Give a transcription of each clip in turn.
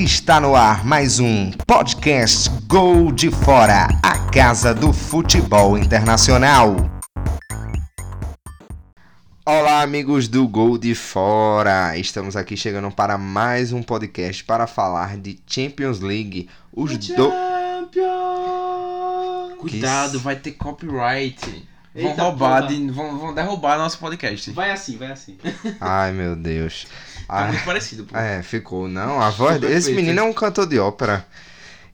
Está no ar mais um podcast Gol de Fora, a casa do futebol internacional. Olá, amigos do Gol de Fora! Estamos aqui chegando para mais um podcast para falar de Champions League. Os do... Cuidado, vai ter copyright. Vão Eita, roubar, porra. de- vão, vão derrubar nosso podcast. Vai assim, vai assim. Ai, meu Deus. Tá Ah, muito parecido, pô. É, ficou. Não, a voz desse perfeito. menino é um cantor de ópera.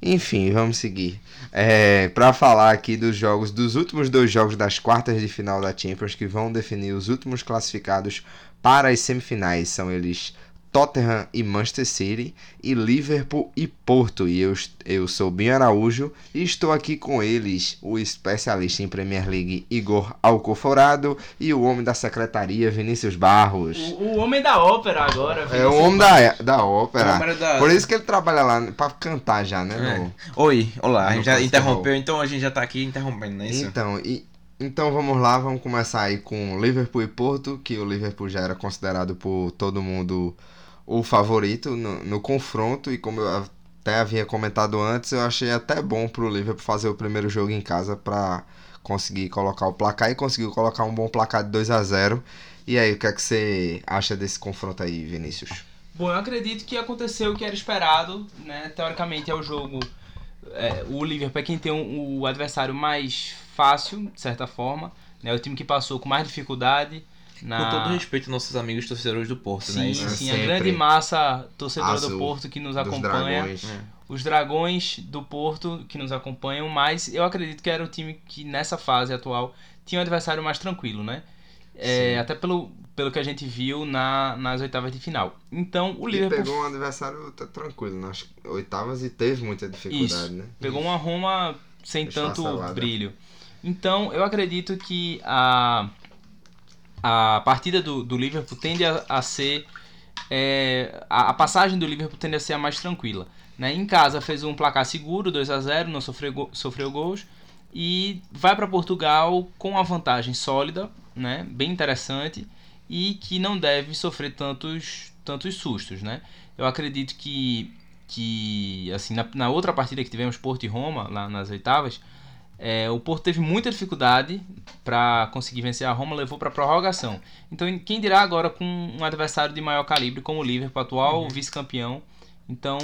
Enfim, vamos seguir. É, para falar aqui dos jogos, dos últimos dois jogos das quartas de final da Champions que vão definir os últimos classificados para as semifinais. São eles Tottenham e Manchester City e Liverpool e Porto. E eu, eu sou Binho Araújo e estou aqui com eles, o especialista em Premier League Igor Alcoforado e o homem da secretaria Vinícius Barros. O, o homem da ópera agora. É o homem da, da ópera. Da- Por isso que ele trabalha lá pra cantar já, né? É. no- Oi, olá, a gente já interrompeu, então a gente já tá aqui interrompendo, não é isso? Então, e, então vamos lá, vamos começar aí com Liverpool e Porto, que o Liverpool já era considerado por todo mundo o favorito no, no confronto, e como eu até havia comentado antes, eu achei até bom pro Liverpool fazer o primeiro jogo em casa pra conseguir colocar o placar e conseguiu colocar um bom placar de 2 a 0 E aí, o que é que você acha desse confronto aí, Vinícius? Bom, eu acredito que aconteceu o que era esperado, né? Teoricamente é o jogo. é, o Liverpool é quem tem um- o adversário mais fácil, de certa forma. Né? O time que passou com mais dificuldade. Na... Com todo respeito aos nossos amigos torcedores do Porto, né? Sim, Isso. sim, a grande massa torcedora do Azul, Porto que nos acompanha. dragões. É. os dragões do Porto que nos acompanham, mas eu acredito que era o time que nessa fase atual tinha um adversário mais tranquilo, né? É, Sim. até pelo, pelo que a gente viu na, nas oitavas de final. Então o E Liverpool pegou um adversário tá tranquilo nas oitavas e teve muita dificuldade, Isso. né? pegou uma Roma sem tanto brilho. Então eu acredito que a, a partida do, do Liverpool tende a, a ser. é, a, a passagem do Liverpool tende a ser a mais tranquila. Né? Em casa fez um placar seguro, 2 a 0 não sofreu, sofreu gols. E vai para Portugal com uma vantagem sólida, né? bem interessante, e que não deve sofrer tantos, tantos sustos. Né? Eu acredito que, que assim, na, na outra partida que tivemos, Porto e Roma, lá nas oitavas, é, o Porto teve muita dificuldade para conseguir vencer a Roma, levou para prorrogação. Então, quem dirá agora com um adversário de maior calibre como o Liverpool, atual vice-campeão. Então,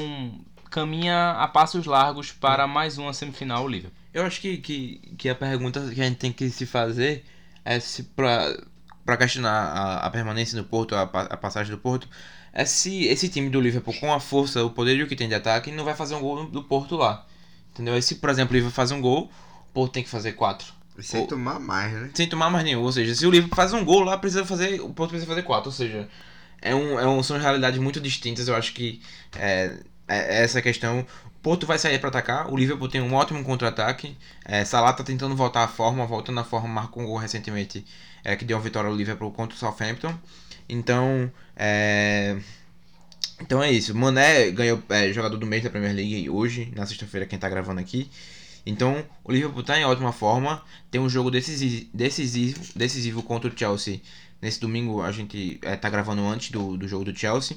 caminha a passos largos para mais uma semifinal o Liverpool. Eu acho que, que, que a pergunta que a gente tem que se fazer é se pra questionar a, a permanência do Porto, a, a passagem do Porto, é se esse time do Liverpool, com a força, o poderio que tem de ataque, não vai fazer um gol do Porto lá. Entendeu? E se, por exemplo, o Liverpool fazer um gol, Porto tem que fazer quatro. Sem O- tomar mais, né? Sem tomar mais nenhum. Ou seja, se o Liverpool faz um gol lá, precisa fazer. O Porto precisa fazer quatro. Ou seja, é um, é um, são realidades muito distintas. Eu acho que é, é essa questão. Porto vai sair para atacar. O Liverpool tem um ótimo contra-ataque. É, Salah tá tentando voltar à forma, voltando à forma, marcou um gol recentemente é, que deu uma vitória ao Liverpool contra o Southampton. Então, é. Então é isso. Mané ganhou é, jogador do mês da Premier League hoje, na sexta-feira, quem tá gravando aqui. Então, o Liverpool tá em ótima forma. Tem um jogo decisivo, decisivo, decisivo contra o Chelsea. Nesse domingo a gente é, tá gravando antes do, do jogo do Chelsea.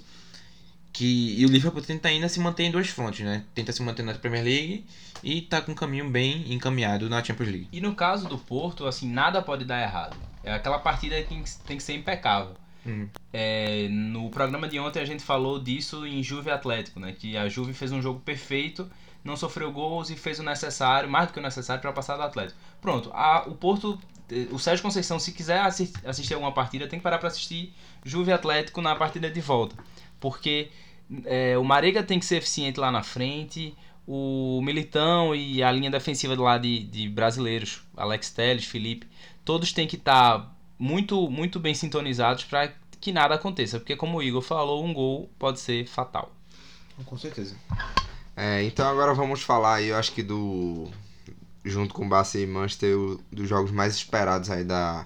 Que, e o Liverpool tenta ainda se manter em duas frontes, né? Tenta se manter na Premier League e tá com um caminho bem encaminhado na Champions League. E no caso do Porto, assim, nada pode dar errado. É aquela partida que tem que, tem que ser impecável. Hum. É, no programa de ontem a gente falou disso em Juve Atlético, né? Que a Juve fez um jogo perfeito, não sofreu gols e fez o necessário, mais do que o necessário para passar do Atlético. Pronto, a- o Porto, eh, o Sérgio Conceição, se quiser assi- assistir alguma partida, tem que parar para assistir Juve Atlético na partida de volta, porque é, o Marega tem que ser eficiente lá na frente, o Militão e a linha defensiva lá de, de brasileiros, Alex Telles, Felipe, todos têm que estar muito, muito bem sintonizados para que nada aconteça, porque como o Igor falou, um gol pode ser fatal. Com certeza. É, então agora vamos falar aí, eu acho que do. Junto com o Barça e Manchester, dos jogos mais esperados aí da.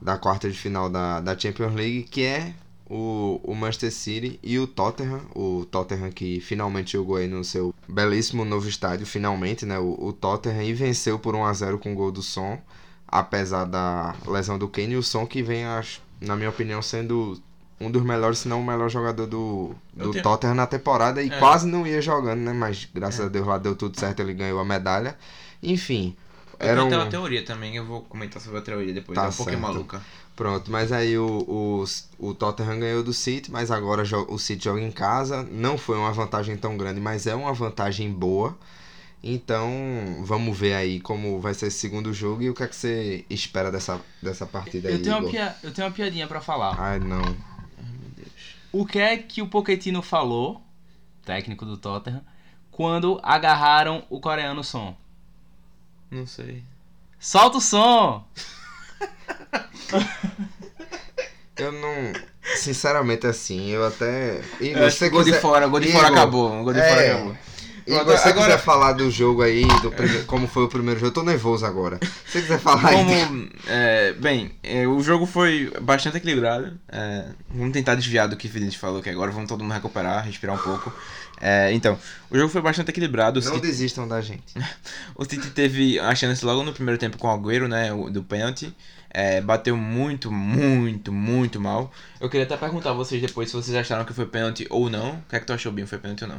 Da quarta de final da, da Champions League, que é o, o Manchester City e o Tottenham. O Tottenham que finalmente jogou aí no seu belíssimo novo estádio, finalmente, né? O, o Tottenham e venceu por 1x0 com o gol do Som, apesar da lesão do Kane. E o Som que vem, na minha opinião, sendo um dos melhores, se não o melhor jogador do, do tenho- Tottenham na temporada e É. quase não ia jogando, né? Mas graças a Deus lá deu tudo certo, ele ganhou a medalha. Enfim, Eu era tenho um... até uma teoria também, eu vou comentar sobre a teoria depois. Tá é um pouquinho maluca. Pronto, mas aí o, o, o Tottenham ganhou do City, mas agora o City joga em casa. Não foi uma vantagem tão grande, mas é uma vantagem boa. Então, vamos ver aí como vai ser esse segundo jogo e o que é que você espera dessa, dessa partida aí. Eu tenho, uma pia- eu tenho uma piadinha pra falar. Ai, não. O que é que o Pochettino falou, técnico do Tottenham, quando agarraram o coreano Son? Não sei. Solta o som! Eu não. Sinceramente, assim, eu até. E Eu gol de fora, gol de Igor, fora acabou. Gol de é, fora acabou. E Pronto, você agora- quiser falar do jogo aí, do prime- como foi o primeiro jogo, eu tô nervoso agora. Se você quiser falar aí. Como, é, bem, é, o jogo foi bastante equilibrado. é, vamos tentar desviar do que o Felipe falou, que agora vamos todo mundo recuperar, respirar um pouco. É, então, o jogo foi bastante equilibrado. Não City, desistam da gente. o City teve a chance logo no primeiro tempo com o Agüero, né, do pênalti. É, bateu muito, muito, muito mal. Eu queria até perguntar a vocês depois se vocês acharam que foi pênalti ou não. O que é que tu achou, Binho? Foi pênalti ou não?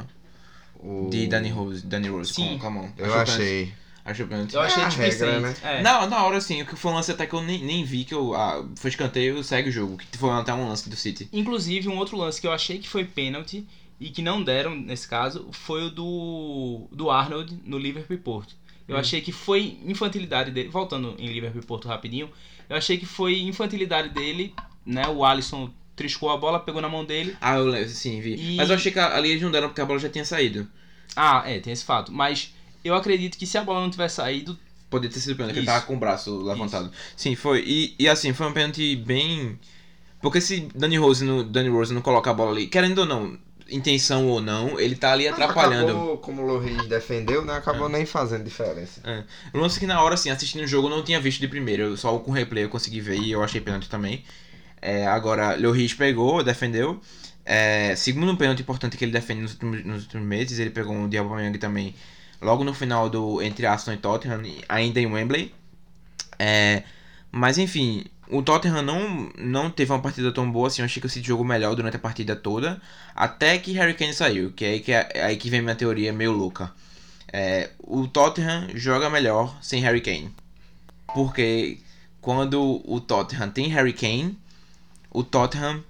O- De Danny Rose, Danny Rose Sim. com, com a mão. Eu achei. Eu achei É a displicente. regra, né? É. Na, na hora, assim, o que foi um lance até que eu nem, nem vi, que eu, ah, foi escanteio, segue o jogo. Que foi até um lance do City. Inclusive, um outro lance que eu achei que foi pênalti e que não deram nesse caso foi o do, do Arnold no Liverpool Porto. Eu Hum. achei que foi infantilidade dele, voltando em Liverpool Porto rapidinho, eu achei que foi infantilidade dele, né? O Alisson triscou a bola, pegou na mão dele. Ah, eu lembro, sim, vi. E- Mas eu achei que ali eles não deram porque a bola já tinha saído. Ah, é, tem esse fato. Mas eu acredito que se a bola não tivesse saído, Poderia ter sido pênalti, porque ele Isso. tava com o braço levantado. Sim, foi. E, e assim, foi um pênalti bem. Porque se Danny Rose, não, Danny Rose não coloca a bola ali, querendo ou não, intenção ou não, ele tá ali atrapalhando. Acabou, como o Loris defendeu, né? Acabou nem fazendo diferença. O lance que na hora, assim, assistindo o jogo, eu não tinha visto de primeiro. Eu, só com replay eu consegui ver e eu achei pênalti também. É, agora, Lloris pegou, defendeu. É, segundo um pênalti importante que ele defende nos últimos, nos últimos meses, ele pegou um de Aubameyang também, logo no final do entre Aston e Tottenham, ainda em Wembley. É, mas enfim, o Tottenham não, não teve uma partida tão boa assim. Eu achei que City jogou melhor durante a partida toda. Até que Harry Kane saiu, que é aí que, é aí que vem minha teoria meio louca. É, o Tottenham joga melhor sem Harry Kane. Porque quando o Tottenham tem Harry Kane, o Tottenham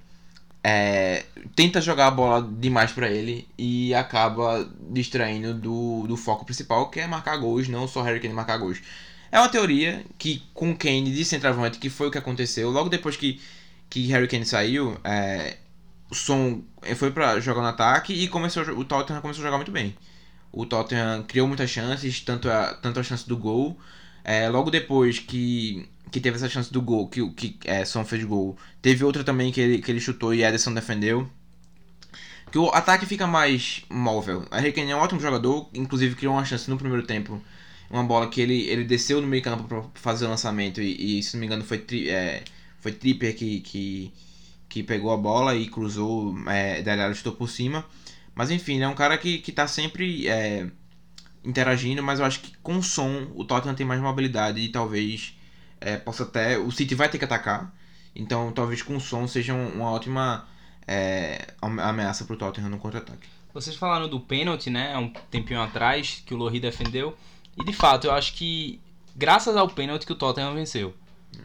é, tenta jogar a bola demais pra ele e acaba distraindo do, do foco principal, que é marcar gols, não só Harry Kane marcar gols. É uma teoria que com Kane de centroavante, que foi o que aconteceu, logo depois que, que Harry Kane saiu, é, o Son foi pra jogar no ataque e começou, o Tottenham começou a jogar muito bem. O Tottenham criou muitas chances, tanto a, tanto a chance do gol. É, logo depois que, que teve essa chance do gol, que, que é, Son fez gol, teve outra também que ele, que ele chutou e Ederson defendeu. Que o ataque fica mais móvel. A Kane é um ótimo jogador, inclusive criou uma chance no primeiro tempo. Uma bola que ele, ele desceu no meio campo para fazer o lançamento e, e, se não me engano foi, tri, é, foi Tripper que, que, que pegou a bola e cruzou, é, Alli chutou por cima. Mas enfim, ele é um cara que, que tá sempre é, interagindo, mas eu acho que com o som o Tottenham tem mais mobilidade e talvez é, possa até. O City vai ter que atacar, então talvez com o som seja um- uma ótima é, am- ameaça pro Tottenham no contra-ataque. Vocês falaram do pênalti, né? Há um tempinho atrás, que o Lohri defendeu. E de fato, eu acho que graças ao pênalti que o Tottenham venceu.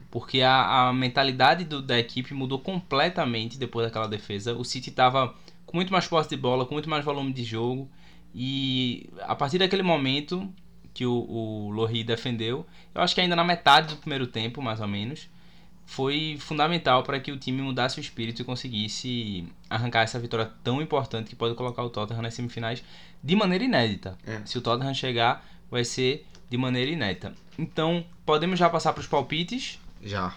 Porque a, a mentalidade do- da equipe mudou completamente depois daquela defesa. O City estava com muito mais posse de bola, com muito mais volume de jogo. E a partir daquele momento que o, o Lohri defendeu, eu acho que ainda na metade do primeiro tempo, mais ou menos, foi fundamental para que o time mudasse o espírito e conseguisse arrancar essa vitória tão importante que pode colocar o Tottenham nas semifinais de maneira inédita. É. Se o Tottenham chegar, vai ser de maneira inédita. Então, podemos já passar para os palpites. Já.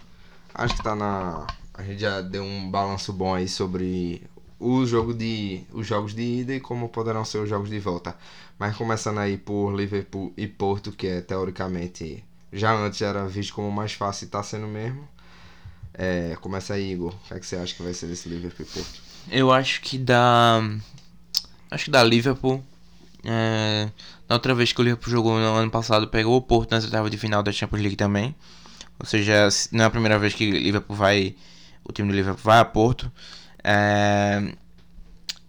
Acho que tá na. A gente já deu um balanço bom aí sobre o jogo de. os jogos de ida e como poderão ser os jogos de volta. Mas começando aí por Liverpool e Porto, que é teoricamente. Já antes era visto como mais fácil e tá sendo mesmo. É, começa aí, Igor. O que, é que você acha que vai ser desse Liverpool e Porto? Eu acho que dá. Acho que dá Liverpool. É, na outra vez que o Liverpool jogou no ano passado, pegou o Porto nas oitavas de final da Champions League também. Ou seja, não é a primeira vez que o Liverpool vai. O time do Liverpool vai a Porto. É...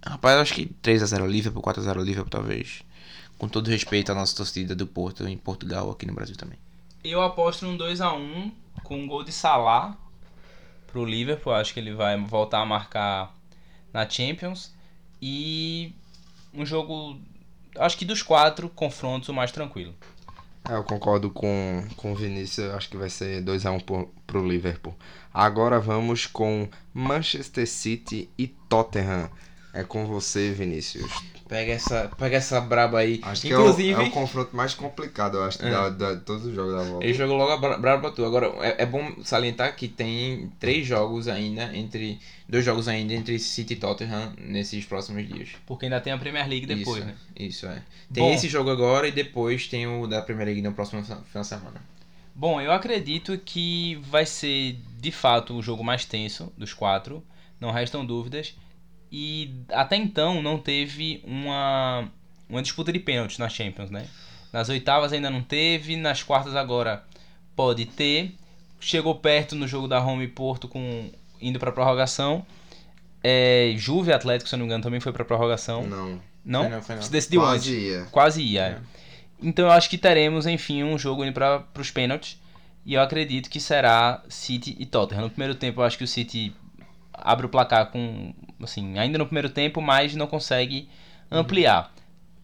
Rapaz, acho que 3x0 Liverpool, 4x0 Liverpool, talvez. Com todo respeito à nossa torcida do Porto em Portugal, aqui no Brasil também. Eu aposto num 2x1 com um gol de Salah pro Liverpool. Acho que ele vai voltar a marcar na Champions. E um jogo, acho que dos quatro confrontos, o mais tranquilo. É, eu concordo com, com o Vinícius, acho que vai ser 2x1 pro, pro Liverpool. Agora vamos com Manchester City e Tottenham. É com você, Vinícius. Pega essa, pega essa braba aí. Acho Inclusive, que é o, é o confronto mais complicado, eu acho, É. da, da- de todos os jogos da volta. ele jogou logo a bra- braba tu. Agora, é, é bom salientar que tem três jogos ainda entre. Dois jogos ainda entre City e Tottenham nesses próximos dias. Porque ainda tem a Premier League depois, isso, né? Isso é. Tem Bom. esse jogo agora e depois tem o da Premier League no próximo final de semana. Bom, eu acredito que vai ser de fato o jogo mais tenso dos quatro, não restam dúvidas. E até então não teve uma, uma disputa de pênaltis na Champions, né? Nas oitavas ainda não teve, nas quartas agora pode ter. Chegou perto no jogo da Roma e Porto com indo para prorrogação. É, Juve Atlético, se eu não me engano, também foi para prorrogação. Não, Não? Foi não, foi não. Se decidiu antes. quase ia. Quase ia. é. Então eu acho que teremos, enfim, um jogo indo para os pênaltis. E eu acredito que será City e Tottenham. No primeiro tempo eu acho que o City abre o placar com. Assim, ainda no primeiro tempo, mas não consegue ampliar.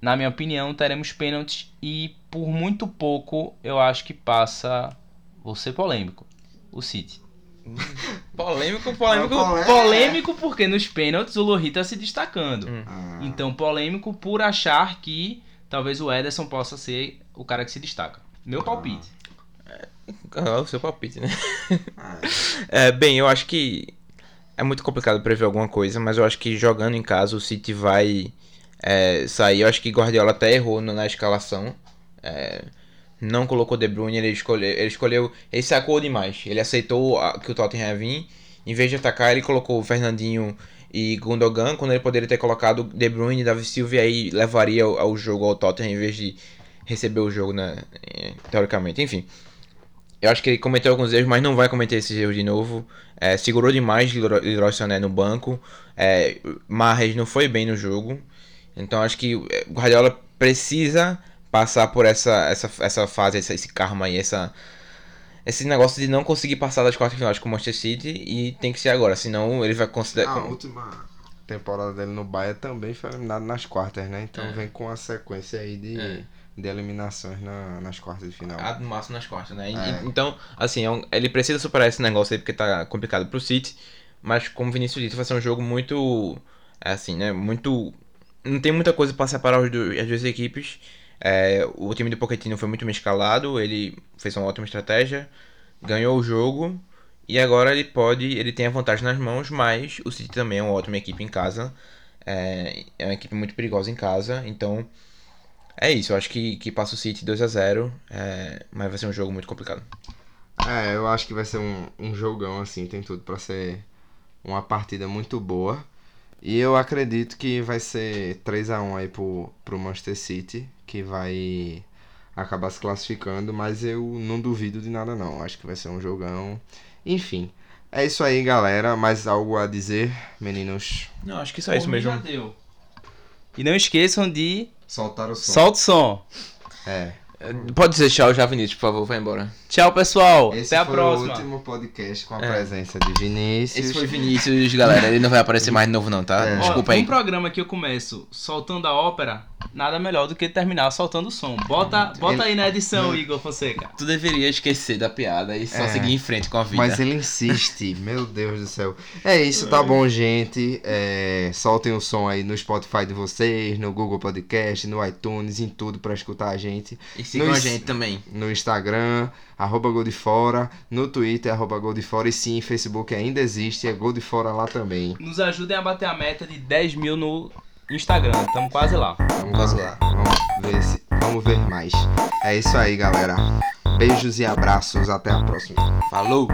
Na minha opinião, teremos pênaltis e por muito pouco eu acho que passa. Vou ser polêmico. O City. Polêmico, polêmico. Polêmico. Polêmico porque nos pênaltis o Lohri tá se destacando. Hum. Ah, Então, polêmico por achar que talvez o Ederson possa ser o cara que se destaca. Meu palpite. Ah, o seu palpite, né? ah, É, bem, eu acho que é muito complicado prever alguma coisa, mas eu acho que jogando em casa o City vai é, sair. Eu acho que Guardiola até errou na escalação. É, não colocou De Bruyne, ele escolheu, ele escolheu, ele sacou demais. Ele aceitou que o Tottenham ia vir. Em vez de atacar, ele colocou o Fernandinho e Gundogan, quando ele poderia ter colocado De Bruyne e Davi Silva, e aí levaria ao jogo ao Tottenham em vez de receber o jogo, né, teoricamente. Enfim, eu acho que ele cometeu alguns erros, mas não vai cometer esses erros de novo. É, segurou demais Leroy Sané no banco. É, Mahrez não foi bem no jogo. Então acho que é, o Guardiola precisa passar por essa, essa, essa fase, essa- esse karma aí, essa, esse negócio de não conseguir passar das quartas finais com o Manchester City e tem que ser agora, senão ele vai considerar. a última temporada dele no Bahia também foi eliminado nas quartas, né? Então É. vem com a sequência aí de, É. de eliminações na- nas quartas de final. Ah, no máximo nas costas, né? E- É. Então, assim, é um- ele precisa superar esse negócio aí porque tá complicado pro City. Mas como o Vinícius disse, vai ser um jogo muito. é Assim, né? Muito. Não tem muita coisa pra separar as duas equipes. É, o time do Pochettino foi muito bem escalado, ele fez uma ótima estratégia, ganhou o jogo. E agora ele pode. Ele tem a vantagem nas mãos, mas o City também é uma ótima equipe em casa. É, é uma equipe muito perigosa em casa. Então. É isso, eu acho que, que passa o City 2 a 0 é, mas vai ser um jogo muito complicado. É, eu acho que vai ser um, um jogão assim, tem tudo pra ser uma partida muito boa. E eu acredito que vai ser 3 a 1 aí pro, pro Manchester City, que vai acabar se classificando, mas eu não duvido de nada não. Acho que vai ser um jogão. Enfim, é isso aí, galera. Mais algo a dizer, meninos? Não, acho que só isso Por mim mesmo. já deu. E não esqueçam de Soltar o som. solta o som. É. Pode dizer tchau já, Vinícius, por favor, vai embora. Tchau, pessoal. Esse Até a foi próxima. o último podcast com a É. presença de Vinícius. Esse foi Vinícius, galera. Ele não vai aparecer mais de novo, não, tá? É. Ó, Desculpa aí. Um programa que eu começo soltando a ópera, nada melhor do que terminar soltando o som. Bota, bota aí na edição, Igor Fonseca. Tu deveria esquecer da piada e só É. seguir em frente com a vida. Mas ele insiste, meu Deus do céu. É isso, tá bom, gente. É, soltem o som aí no Spotify de vocês, no Google Podcast, no iTunes, em tudo pra escutar a gente. E sigam Nos- a gente também. No Instagram, arroba Gol de Fora, no Twitter, arroba Gol de Fora, e sim, Facebook ainda existe, é Gol de Fora lá também. Nos ajudem a bater a meta de 10 mil no Instagram. Estamos quase lá. Vamos, Vamos lá. Vamos ver, se, vamos ver mais. É isso aí, galera. Beijos e abraços, até a próxima. Falou!